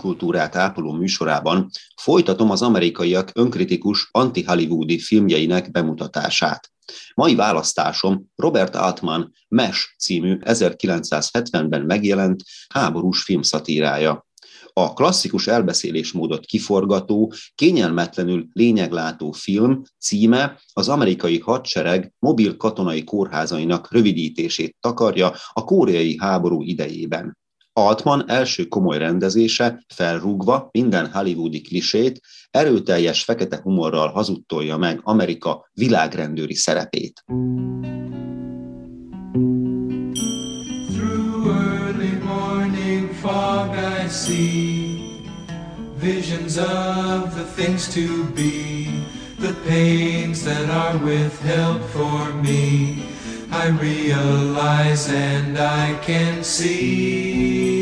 Filmkultúrát ápoló műsorában folytatom az amerikaiak önkritikus anti-hollywoodi filmjeinek bemutatását. Mai választásom Robert Altman Mesh című 1970-ben megjelent háborús filmszatírája. A klasszikus elbeszélésmódot kiforgató, kényelmetlenül lényeglátó film címe az amerikai hadsereg mobil katonai kórházainak rövidítését takarja a koreai háború idejében. Altman első komoly rendezése, felrúgva minden hollywoodi klisét, erőteljes fekete humorral hazudtolja meg Amerika világrendőri szerepét. Visions of the things to be, the pains that are withheld for me. I realize and I can see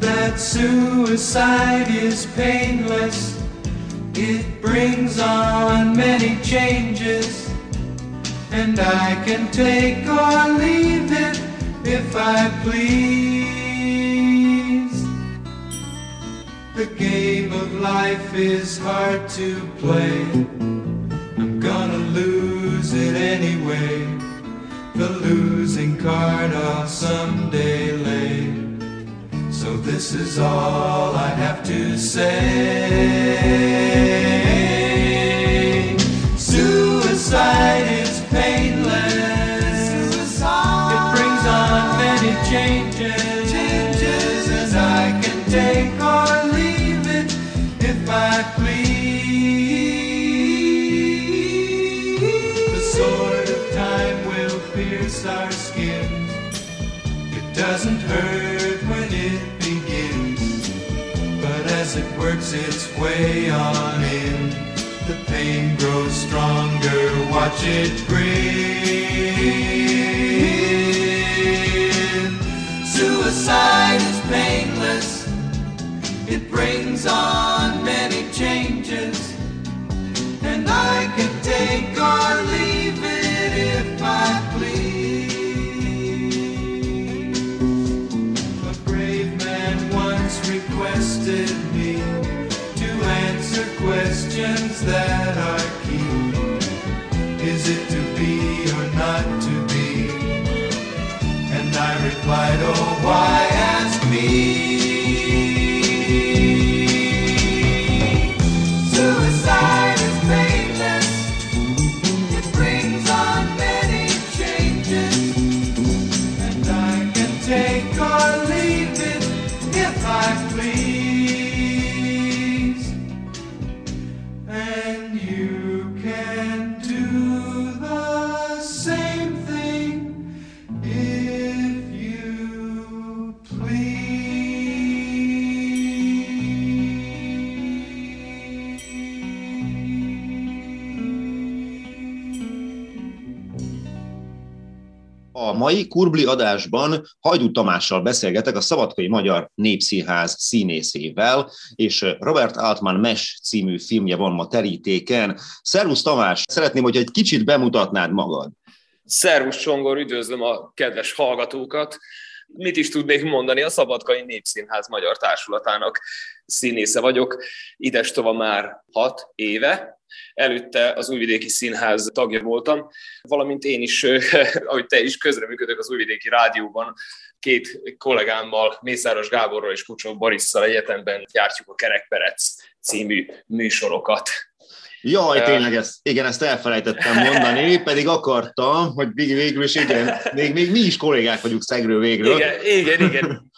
that suicide is painless. It brings on many changes, and I can take or leave it if I please. The game of life is hard to play. I'm gonna anyway. The losing card I'll someday lay. So this is all I have to say. Suicide is painless. Suicide. It brings on many changes. Hurt when it begins, but as it works its way on in, the pain grows stronger. Watch it grin. Suicide is painless. It brings on many changes, and I can take or that are key. Is it to be or not to be? And I replied, oh, why ask me? Suicide is painless. It brings on many changes. And I can take or mai Kurbli adásban Hajdú Tamással beszélgetek a Szabadkai Magyar Népszínház színészével, és Robert Altman Mesh című filmje van ma terítéken. Szervusz Tamás, szeretném, hogy egy kicsit bemutatnád magad. Szervusz Csongor, üdvözlöm a kedves hallgatókat. Mit is tudnék mondani, a Szabadkai Népszínház Magyar Társulatának színésze vagyok. Idestova már hat éve, Előtte az Újvidéki Színház tagja voltam, valamint én is, ahogy te is, közreműködök az Újvidéki Rádióban, két kollégámmal, Mészáros Gáborral és Kucsó Borisszal egyetemben gyártjuk a Kerekperec című műsorokat. Jaj, tényleg, ezt, igen, ezt elfelejtettem mondani, pedig akartam, hogy végül is igen, még, még mi is kollégák vagyunk szegről végről. Igen, igen, igen.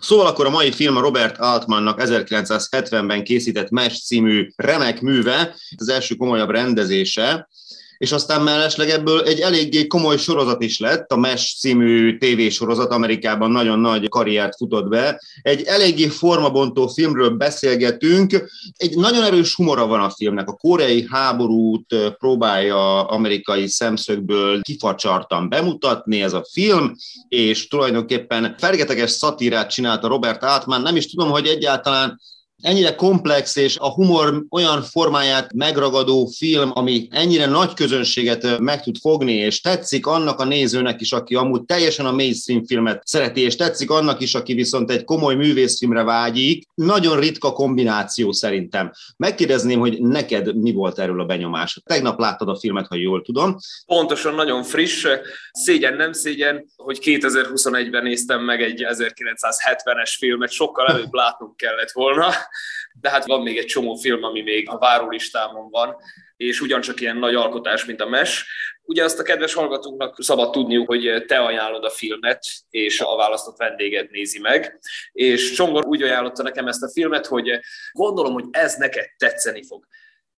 Szóval akkor a mai film a Robert Altmannak 1970-ben készített Mesh című remek műve, az első komolyabb rendezése, és aztán mellesleg ebből egy eléggé komoly sorozat is lett, a Mesh című tévésorozat Amerikában nagyon nagy karriert futott be. Egy eléggé formabontó filmről beszélgetünk, egy nagyon erős humora van a filmnek, a koreai háborút próbálja amerikai szemszögből kifacsartan bemutatni ez a film, és tulajdonképpen fergeteges szatírát csinálta Robert Altman, nem is tudom, hogy egyáltalán ennyire komplex és a humor olyan formáját megragadó film, ami ennyire nagy közönséget meg tud fogni, és tetszik annak a nézőnek is, aki amúgy teljesen a mainstream filmet szereti, és tetszik annak is, aki viszont egy komoly művészfilmre vágyik. Nagyon ritka kombináció szerintem. Megkérdezném, hogy neked mi volt erről a benyomás? Tegnap láttad a filmet, ha jól tudom. Pontosan, nagyon friss. Szégyen, nem szégyen, hogy 2021-ben néztem meg egy 1970-es filmet, sokkal előbb látnunk kellett volna de hát van még egy csomó film, ami még a várólistámon van, és ugyancsak ilyen nagy alkotás, mint a MES. Ugye azt a kedves hallgatóknak szabad tudniuk, hogy te ajánlod a filmet, és a választott vendéged nézi meg. És Csongor úgy ajánlotta nekem ezt a filmet, hogy gondolom, hogy ez neked tetszeni fog.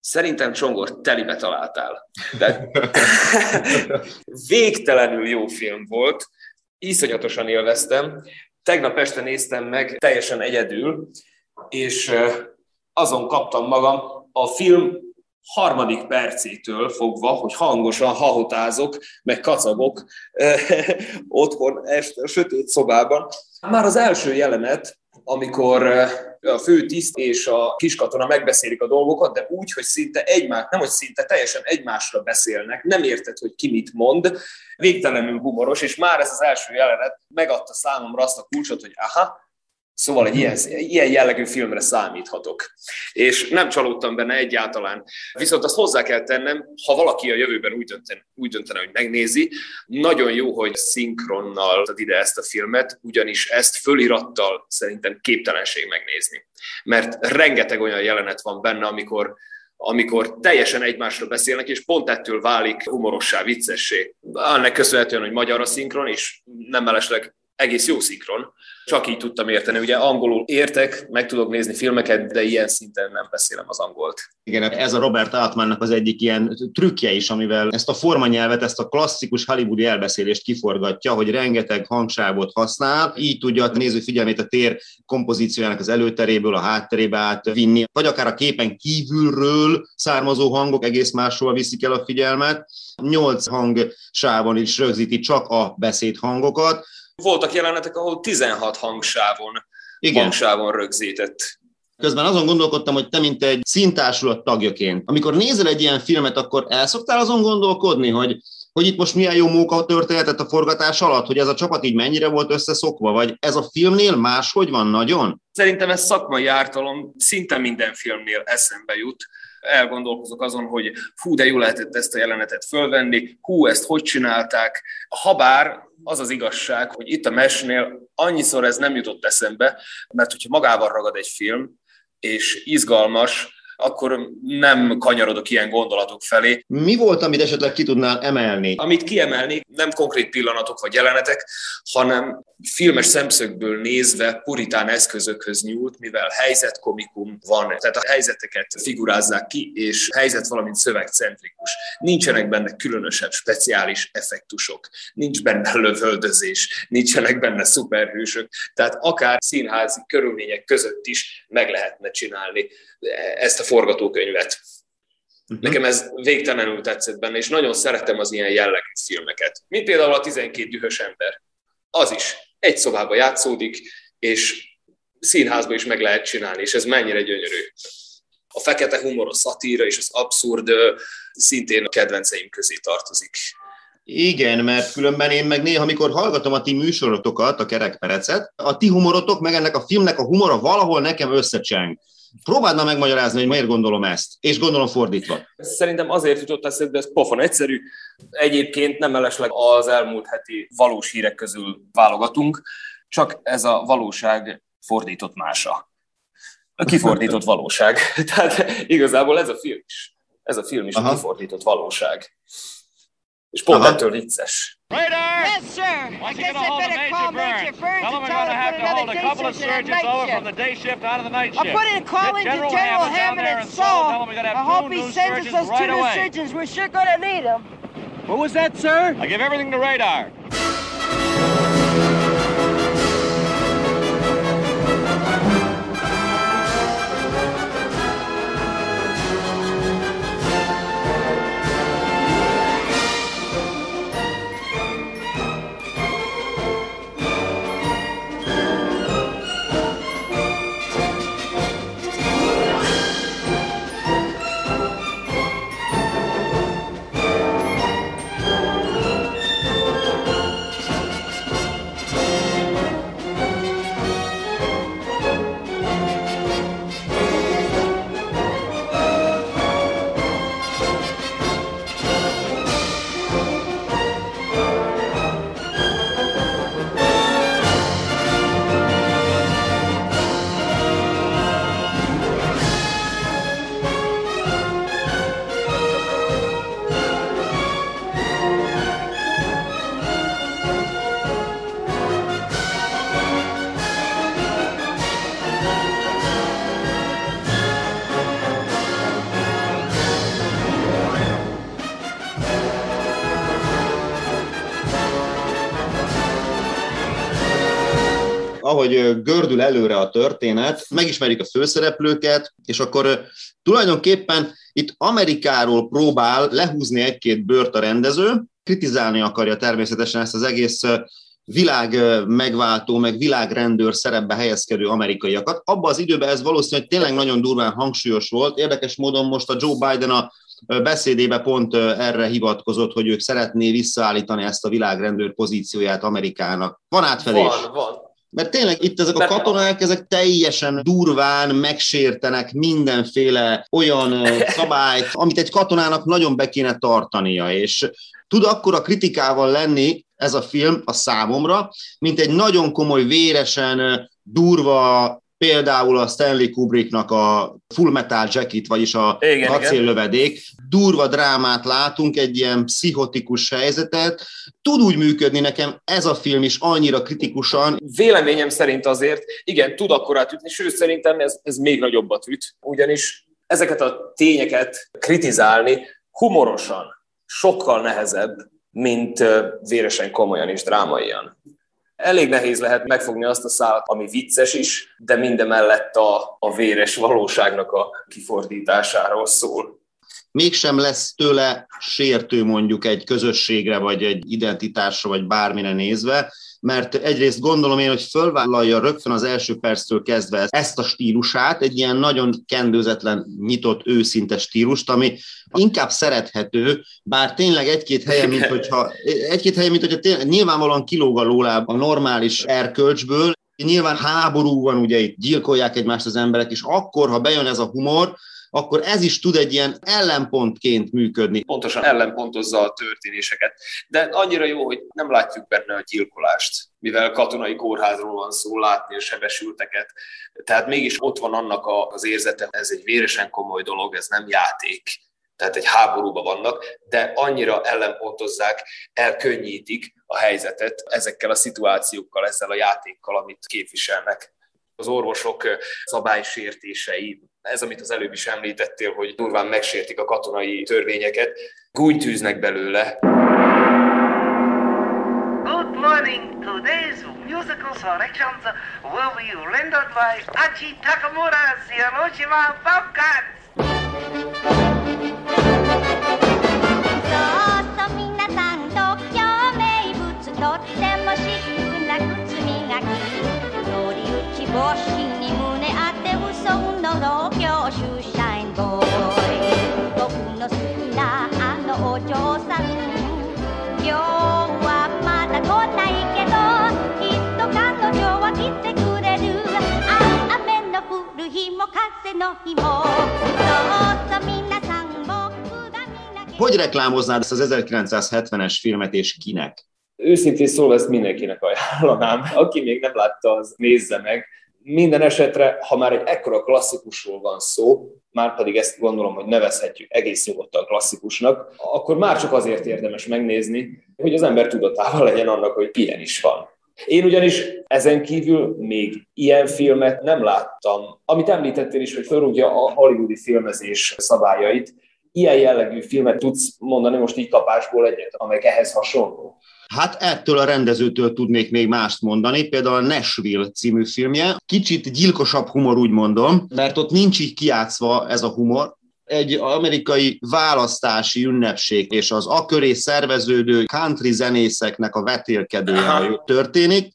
Szerintem Csongor telibe találtál. De végtelenül jó film volt, iszonyatosan élveztem. Tegnap este néztem meg teljesen egyedül, és azon kaptam magam a film harmadik percétől fogva, hogy hangosan hahotázok, meg kacagok otthon este a sötét szobában. Már az első jelenet, amikor a fő tiszt és a kiskatona megbeszélik a dolgokat, de úgy, hogy szinte egymás, nem hogy szinte teljesen egymásra beszélnek, nem érted, hogy ki mit mond, végtelenül humoros, és már ez az első jelenet megadta számomra azt a kulcsot, hogy aha, Szóval egy ilyen, ilyen jellegű filmre számíthatok. És nem csalódtam benne egyáltalán. Viszont azt hozzá kell tennem, ha valaki a jövőben úgy döntene, úgy döntene hogy megnézi, nagyon jó, hogy szinkronnal ad ide ezt a filmet, ugyanis ezt fölirattal szerintem képtelenség megnézni. Mert rengeteg olyan jelenet van benne, amikor amikor teljesen egymásra beszélnek, és pont ettől válik humorossá, viccessé. Ennek köszönhetően, hogy magyar a szinkron, és nem mellesleg egész jó szinkron, csak így tudtam érteni. Ugye angolul értek, meg tudok nézni filmeket, de ilyen szinten nem beszélem az angolt. Igen, ez a Robert Altmannak az egyik ilyen trükkje is, amivel ezt a formanyelvet, ezt a klasszikus hollywoodi elbeszélést kiforgatja, hogy rengeteg hangsávot használ, így tudja a néző figyelmét a tér kompozíciójának az előteréből a hátterébe átvinni, vagy akár a képen kívülről származó hangok egész máshol viszik el a figyelmet. Nyolc hangsávon is rögzíti csak a beszédhangokat, voltak jelenetek, ahol 16 hangsávon, Igen. hangsávon rögzített. Közben azon gondolkodtam, hogy te, mint egy szintársulat tagjaként, amikor nézel egy ilyen filmet, akkor el szoktál azon gondolkodni, hogy hogy itt most milyen jó móka történetet a forgatás alatt, hogy ez a csapat így mennyire volt összeszokva, vagy ez a filmnél máshogy van nagyon? Szerintem ez szakmai ártalom, szinte minden filmnél eszembe jut. Elgondolkozok azon, hogy hú, de jó lehetett ezt a jelenetet fölvenni, hú, ezt hogy csinálták. Habár az az igazság, hogy itt a mesnél annyiszor ez nem jutott eszembe, mert hogyha magával ragad egy film, és izgalmas, akkor nem kanyarodok ilyen gondolatok felé. Mi volt, amit esetleg ki tudnál emelni? Amit kiemelni, nem konkrét pillanatok vagy jelenetek, hanem filmes szemszögből nézve puritán eszközökhöz nyúlt, mivel helyzetkomikum van, tehát a helyzeteket figurázzák ki, és helyzet valamint szövegcentrikus. Nincsenek benne különösebb, speciális effektusok, nincs benne lövöldözés, nincsenek benne szuperhősök, tehát akár színházi körülmények között is meg lehetne csinálni ezt a forgatókönyvet. Uh-huh. Nekem ez végtelenül tetszett benne, és nagyon szeretem az ilyen jellegű filmeket. Mint például a 12 dühös ember. Az is egy szobába játszódik, és színházba is meg lehet csinálni, és ez mennyire gyönyörű. A fekete humor, a szatíra és az abszurd szintén a kedvenceim közé tartozik. Igen, mert különben én meg néha, amikor hallgatom a ti műsorotokat, a kerekperecet, a ti humorotok, meg ennek a filmnek a humora valahol nekem összecseng. Próbáld meg megmagyarázni, hogy miért gondolom ezt, és gondolom fordítva. Szerintem azért jutott eszedbe, ez pofon egyszerű. Egyébként nem mellesleg az elmúlt heti valós hírek közül válogatunk, csak ez a valóság fordított mása. A kifordított valóság. Tehát igazából ez a film is. Ez a film is Aha. a kifordított valóság. És pont Aha. ettől vicces. Yes, sir. I Once you guess get a I hold of better Major call Burns, Major Burns tell him and we're tell going to have to to put hold a couple of in surgeons that over from the day shift out of the night I'll shift. put in a call Get into General General Hammond down Hammond there and and Saul. Tell him Saul. we got to I hope he sends us surgeons those two right new away. surgeons. We're sure going to need them. What was that, sir? I give everything to Radar. Ahogy gördül előre a történet, megismerjük a főszereplőket, és akkor tulajdonképpen itt Amerikáról próbál lehúzni egy-két bört a rendező, kritizálni akarja természetesen ezt az egész világ megváltó, meg világrendőr szerepbe helyezkedő amerikaiakat. Abban az időben ez valószínűleg tényleg nagyon durván hangsúlyos volt. Érdekes módon most a Joe Biden a beszédébe pont erre hivatkozott, hogy ők szeretné visszaállítani ezt a világrendőr pozícióját Amerikának. Van átfedés. Van, van. Mert tényleg itt ezek a katonák, ezek teljesen durván megsértenek mindenféle olyan szabályt, amit egy katonának nagyon be kéne tartania, és tud akkora kritikával lenni ez a film a számomra, mint egy nagyon komoly, véresen durva, például a Stanley Kubricknak a Full Metal Jacket, vagyis a acéllövedék, durva drámát látunk, egy ilyen pszichotikus helyzetet, tud úgy működni nekem ez a film is annyira kritikusan, Véleményem szerint azért, igen, tud akkorát ütni, sőt szerintem ez, ez még nagyobbat üt, ugyanis ezeket a tényeket kritizálni humorosan sokkal nehezebb, mint véresen komolyan és drámaian. Elég nehéz lehet megfogni azt a szálat, ami vicces is, de mindemellett a, a véres valóságnak a kifordításáról szól. mégsem lesz tőle sértő mondjuk egy közösségre, vagy egy identitásra, vagy bármire nézve, mert egyrészt gondolom én, hogy fölvállalja rögtön az első perctől kezdve ezt a stílusát, egy ilyen nagyon kendőzetlen, nyitott, őszinte stílust, ami inkább szerethető, bár tényleg egy-két helyen, mint hogyha, egy-két helyen, mint hogyha tényleg, nyilvánvalóan kilóg a lóláb a normális erkölcsből, Nyilván háború van, ugye itt gyilkolják egymást az emberek, és akkor, ha bejön ez a humor, akkor ez is tud egy ilyen ellenpontként működni. pontosan ellenpontozza a történéseket. De annyira jó, hogy nem látjuk benne a gyilkolást, mivel katonai kórházról van szó, látni a sebesülteket. Tehát mégis ott van annak az érzete, ez egy véresen komoly dolog, ez nem játék. Tehát egy háborúban vannak, de annyira ellenpontozzák, elkönnyítik a helyzetet ezekkel a szituációkkal, ezzel a játékkal, amit képviselnek. Az orvosok ö, szabálysértései, ez, amit az előbb is említettél, hogy durván megsértik a katonai törvényeket, gúnytűznek belőle. Good morning. Today's musical selections will be rendered by Achi Takamura's Hiroshima Bobcats. Hogy reklámoznád ezt az 1970-es filmet, és kinek? Őszintén szólva ezt mindenkinek ajánlanám. Aki még nem látta, az nézze meg. Minden esetre, ha már egy ekkora klasszikusról van szó, már pedig ezt gondolom, hogy nevezhetjük egész nyugodtan klasszikusnak, akkor már csak azért érdemes megnézni, hogy az ember tudatával legyen annak, hogy ilyen is van. Én ugyanis ezen kívül még ilyen filmet nem láttam. Amit említettél is, hogy felrúgja a hollywoodi filmezés szabályait, ilyen jellegű filmet tudsz mondani most így kapásból egyet, amelyek ehhez hasonló? Hát ettől a rendezőtől tudnék még mást mondani, például a Nashville című filmje. Kicsit gyilkosabb humor, úgy mondom, mert ott nincs így kiátszva ez a humor, egy amerikai választási ünnepség és az aköré szerveződő country zenészeknek a vetélkedője történik,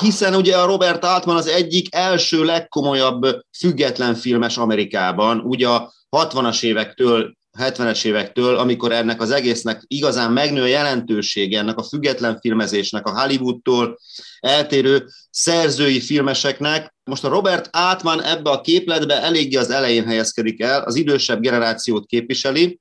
hiszen ugye a Robert Altman az egyik első legkomolyabb független filmes Amerikában, ugye a 60-as évektől 70-es évektől, amikor ennek az egésznek igazán megnő a jelentősége, ennek a független filmezésnek, a Hollywoodtól eltérő szerzői filmeseknek. Most a Robert Altman ebbe a képletbe eléggé az elején helyezkedik el, az idősebb generációt képviseli,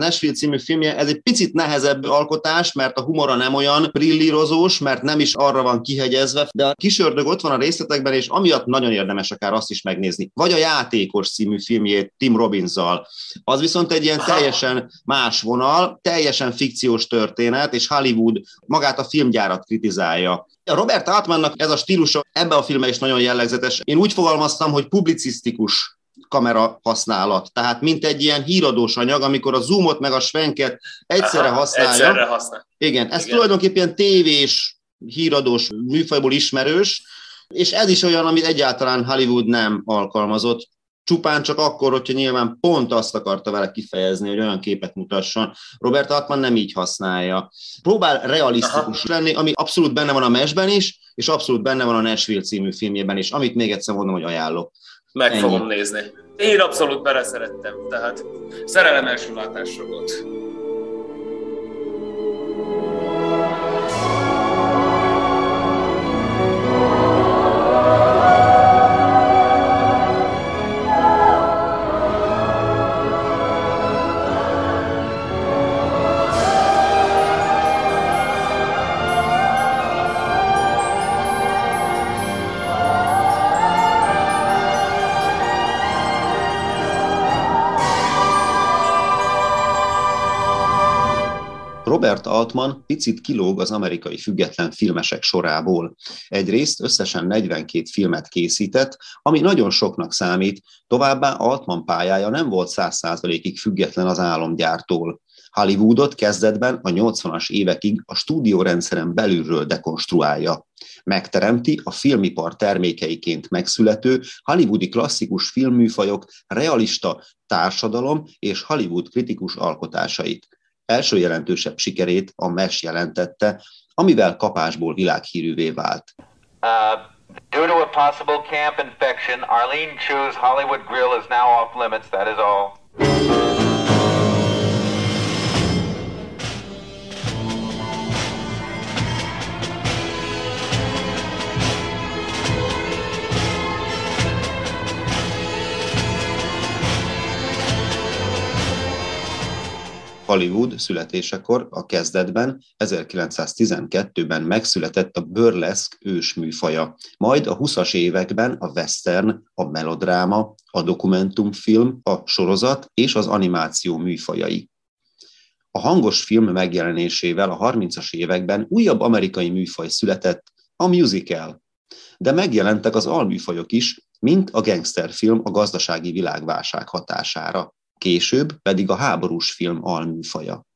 Nashville című filmje, ez egy picit nehezebb alkotás, mert a humora nem olyan brillírozós, mert nem is arra van kihegyezve, de a kisördög ott van a részletekben, és amiatt nagyon érdemes akár azt is megnézni. Vagy a Játékos című filmjét Tim Robbins-zal. Az viszont egy ilyen teljesen más vonal, teljesen fikciós történet, és Hollywood magát a filmgyárat kritizálja. Robert Altmannak ez a stílusa ebben a filmben is nagyon jellegzetes. Én úgy fogalmaztam, hogy publicisztikus kamera használat. Tehát mint egy ilyen híradós anyag, amikor a zoomot meg a svenket egyszerre Aha, használja. Egyszerre használ. Igen, ez Igen. tulajdonképpen tévés, híradós műfajból ismerős, és ez is olyan, amit egyáltalán Hollywood nem alkalmazott, csupán csak akkor, hogyha nyilván pont azt akarta vele kifejezni, hogy olyan képet mutasson. Robert Altman nem így használja. Próbál realisztikus Aha. lenni, ami abszolút benne van a mesben is, és abszolút benne van a Nashville című filmjében is, amit még egyszer mondom, hogy ajánlok. Meg Ennyi. fogom nézni. Én abszolút beleszerettem, tehát szerelem első látásra volt. Robert Altman picit kilóg az amerikai független filmesek sorából. Egyrészt összesen 42 filmet készített, ami nagyon soknak számít, továbbá Altman pályája nem volt 100%-ig független az álomgyártól. Hollywoodot kezdetben a 80-as évekig a stúdiórendszeren belülről dekonstruálja. Megteremti a filmipar termékeiként megszülető hollywoodi klasszikus filmműfajok realista társadalom és Hollywood kritikus alkotásait első jelentősebb sikerét a MES jelentette, amivel kapásból világhírűvé vált. Uh, due to a possible camp infection, Arlene Chu's Hollywood Grill is now off limits, that is all. Hollywood születésekor a kezdetben 1912-ben megszületett a burleszk ősműfaja, majd a 20-as években a western, a melodráma, a dokumentumfilm, a sorozat és az animáció műfajai. A hangos film megjelenésével a 30-as években újabb amerikai műfaj született, a musical. De megjelentek az alműfajok is, mint a gangsterfilm a gazdasági világválság hatására később pedig a háborús film alműfaja.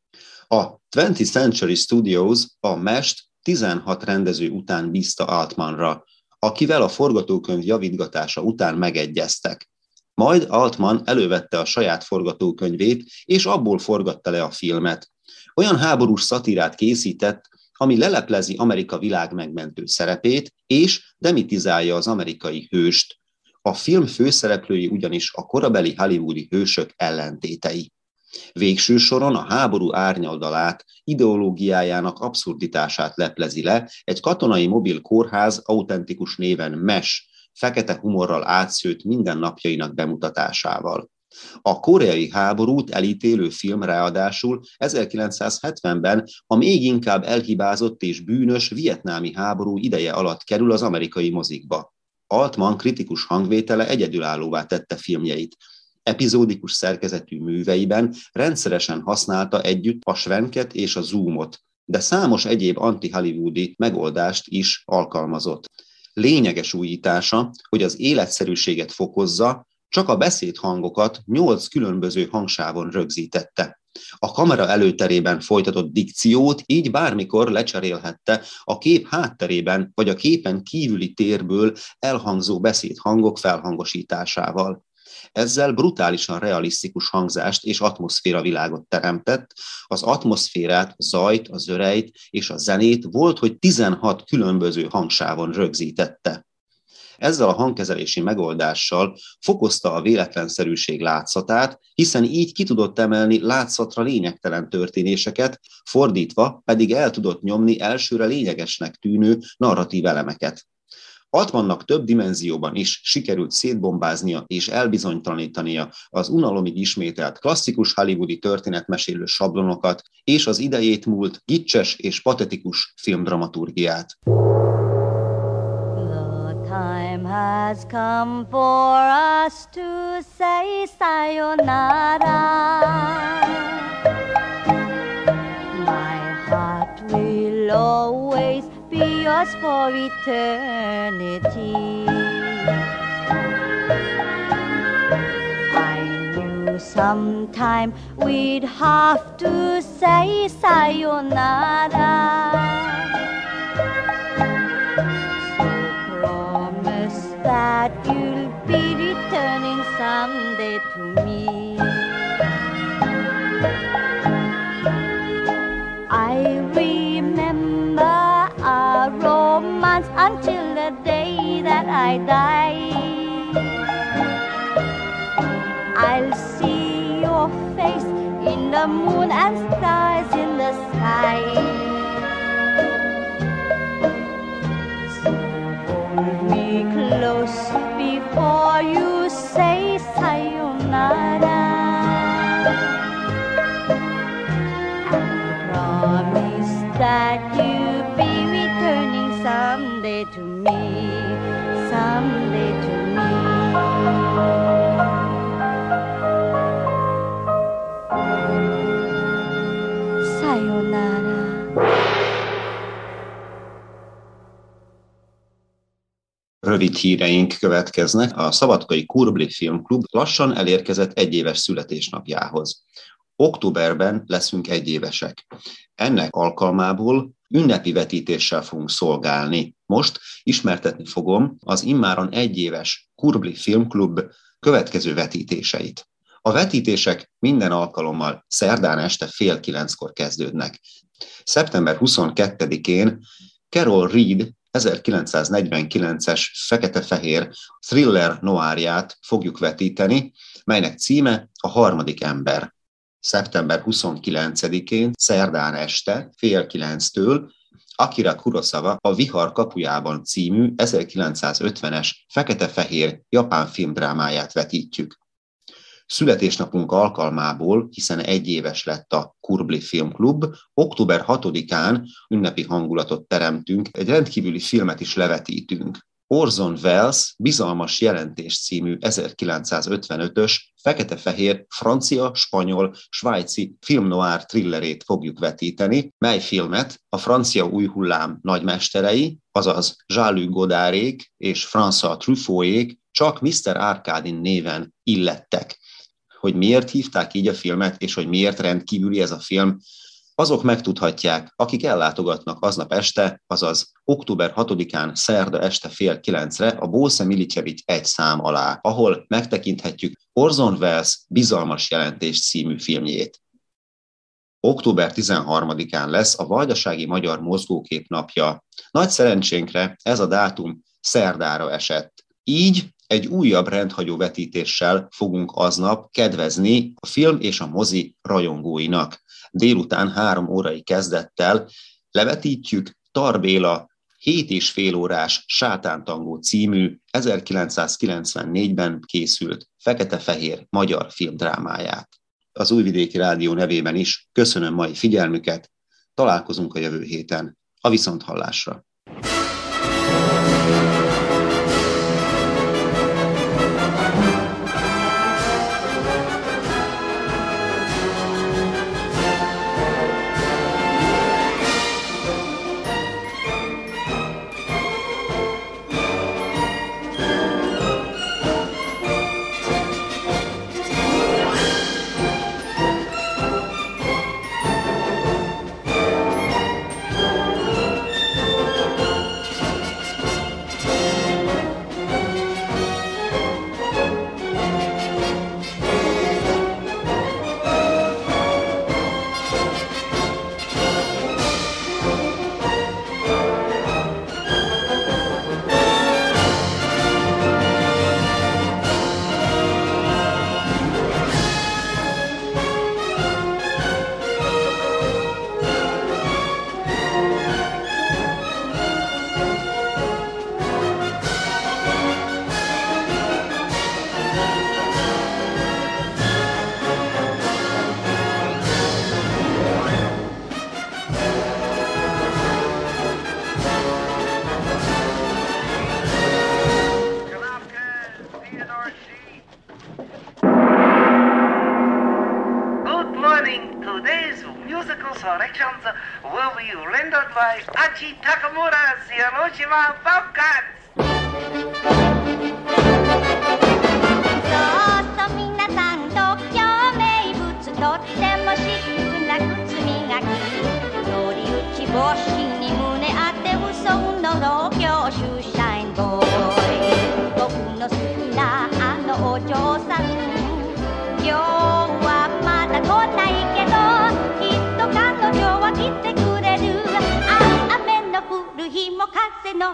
A 20th Century Studios a mest 16 rendező után bízta Altmanra, akivel a forgatókönyv javítgatása után megegyeztek. Majd Altman elővette a saját forgatókönyvét, és abból forgatta le a filmet. Olyan háborús szatírát készített, ami leleplezi Amerika világ megmentő szerepét, és demitizálja az amerikai hőst, a film főszereplői ugyanis a korabeli hollywoodi hősök ellentétei. Végső soron a háború árnyaldalát, ideológiájának abszurditását leplezi le egy katonai mobil kórház autentikus néven MES, fekete humorral átszőtt mindennapjainak bemutatásával. A koreai háborút elítélő film ráadásul 1970-ben a még inkább elhibázott és bűnös vietnámi háború ideje alatt kerül az amerikai mozikba. Altman kritikus hangvétele egyedülállóvá tette filmjeit. Epizódikus szerkezetű műveiben rendszeresen használta együtt a svenket és a zoomot, de számos egyéb anti-hollywoodi megoldást is alkalmazott. Lényeges újítása, hogy az életszerűséget fokozza, csak a beszédhangokat nyolc különböző hangsávon rögzítette. A kamera előterében folytatott dikciót így bármikor lecserélhette a kép hátterében vagy a képen kívüli térből elhangzó beszédhangok felhangosításával. Ezzel brutálisan realisztikus hangzást és atmoszféra világot teremtett. Az atmoszférát, a zajt, a zörejt és a zenét volt, hogy 16 különböző hangsávon rögzítette. Ezzel a hangkezelési megoldással fokozta a véletlenszerűség látszatát, hiszen így ki tudott emelni látszatra lényegtelen történéseket, fordítva pedig el tudott nyomni elsőre lényegesnek tűnő narratív elemeket. Altmannak több dimenzióban is sikerült szétbombáznia és elbizonytalanítania az unalomig ismételt klasszikus hollywoodi történetmesélő sablonokat és az idejét múlt gicses és patetikus filmdramaturgiát. Time has come for us to say sayonara. My heart will always be yours for eternity. I knew sometime we'd have to say sayonara. Someday to me. I remember our romance until the day that I die. I'll see your face in the moon and stars in the sky. Rövid híreink következnek. A Szabadkai Kurbli Filmklub lassan elérkezett egyéves születésnapjához. Októberben leszünk egyévesek. Ennek alkalmából ünnepi vetítéssel fogunk szolgálni. Most ismertetni fogom az immáron egyéves Kurbli Filmklub következő vetítéseit. A vetítések minden alkalommal szerdán este fél kilenckor kezdődnek. Szeptember 22-én Carol Reed 1949-es fekete-fehér thriller noárját fogjuk vetíteni, melynek címe A harmadik ember. Szeptember 29-én, szerdán este, fél kilenctől Akira Kurosawa a Vihar kapujában című 1950-es fekete-fehér japán filmdrámáját vetítjük. Születésnapunk alkalmából, hiszen egy éves lett a Kurbli Filmklub, október 6-án ünnepi hangulatot teremtünk, egy rendkívüli filmet is levetítünk. Orson Welles Bizalmas jelentés című 1955-ös fekete-fehér francia, spanyol, svájci filmnoár thrillerét fogjuk vetíteni, mely filmet a francia új hullám nagymesterei, azaz Jean-Luc Godardék és François Truffautjék csak Mr. Arkadin néven illettek hogy miért hívták így a filmet, és hogy miért rendkívüli ez a film, azok megtudhatják, akik ellátogatnak aznap este, azaz október 6-án szerda este fél kilencre a Bósze Milicevic egy szám alá, ahol megtekinthetjük Orson Welles bizalmas jelentés című filmjét. Október 13-án lesz a Vajdasági Magyar Mozgókép napja. Nagy szerencsénkre ez a dátum szerdára esett. Így egy újabb rendhagyó vetítéssel fogunk aznap kedvezni a film és a mozi rajongóinak. Délután három órai kezdettel levetítjük Tarbéla 7 és fél órás Sátántangó című 1994-ben készült fekete-fehér magyar filmdrámáját. Az Újvidéki Rádió nevében is köszönöm mai figyelmüket, találkozunk a jövő héten. A viszonthallásra!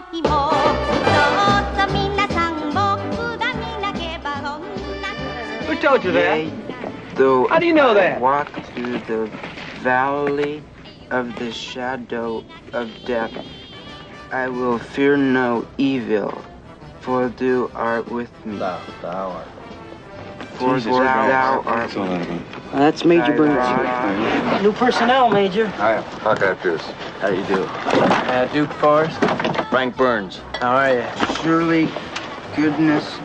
風の日もそうそう皆さん僕が見なけばこんな Who told you that? Though How do you know that? I walk through the valley of the shadow of death, I will fear no evil, for thou art with me. Thou, thou art. For Jesus, thou, thou art What's all that about? Uh, that's Major Thy Burns. rod- New personnel, Major. Hi, Hawk Pierce. How do you do? Uh, Duke Forrest. Frank Burns. How are you? Surely goodness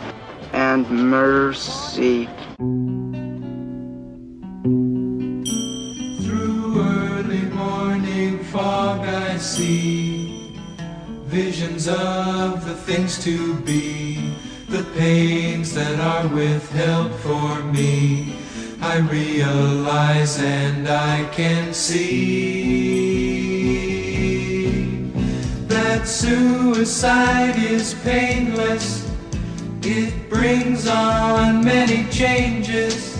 and mercy Through early morning fog I see visions of the things to be, the pains that are withheld for me. I realize and I can see suicide is painless. It brings on many changes.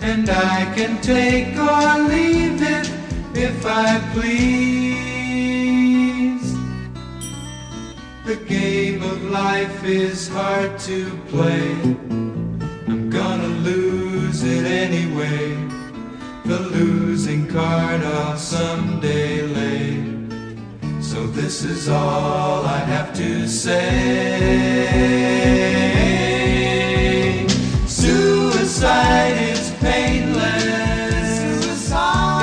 And I can take or leave it if I please. The game of life is hard to play. I'm gonna lose it anyway. The losing card I'll someday lay. So this is all I have to say. Suicide is painless.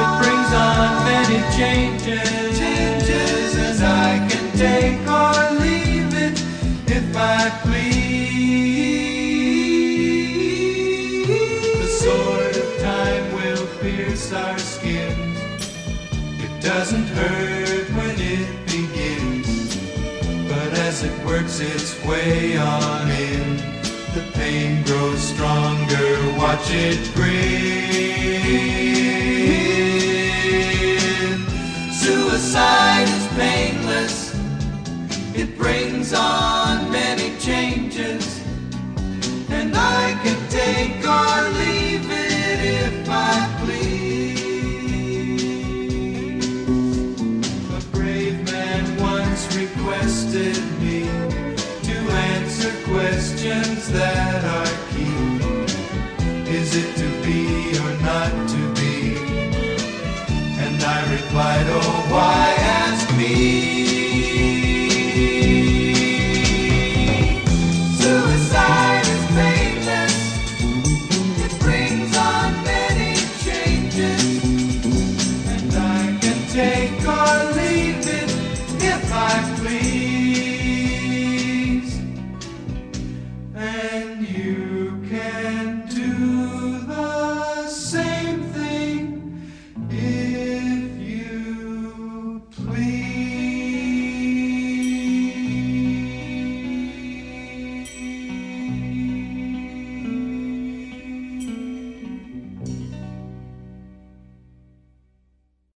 It brings on many changes. Changes, and I can take or leave it if I please. The sword of time will pierce our skins. It doesn't hurt its way on in. The pain grows stronger, watch it grin. Suicide is painless, it brings on many changes. And I can take or leave it if I please. A brave man once requested me questions that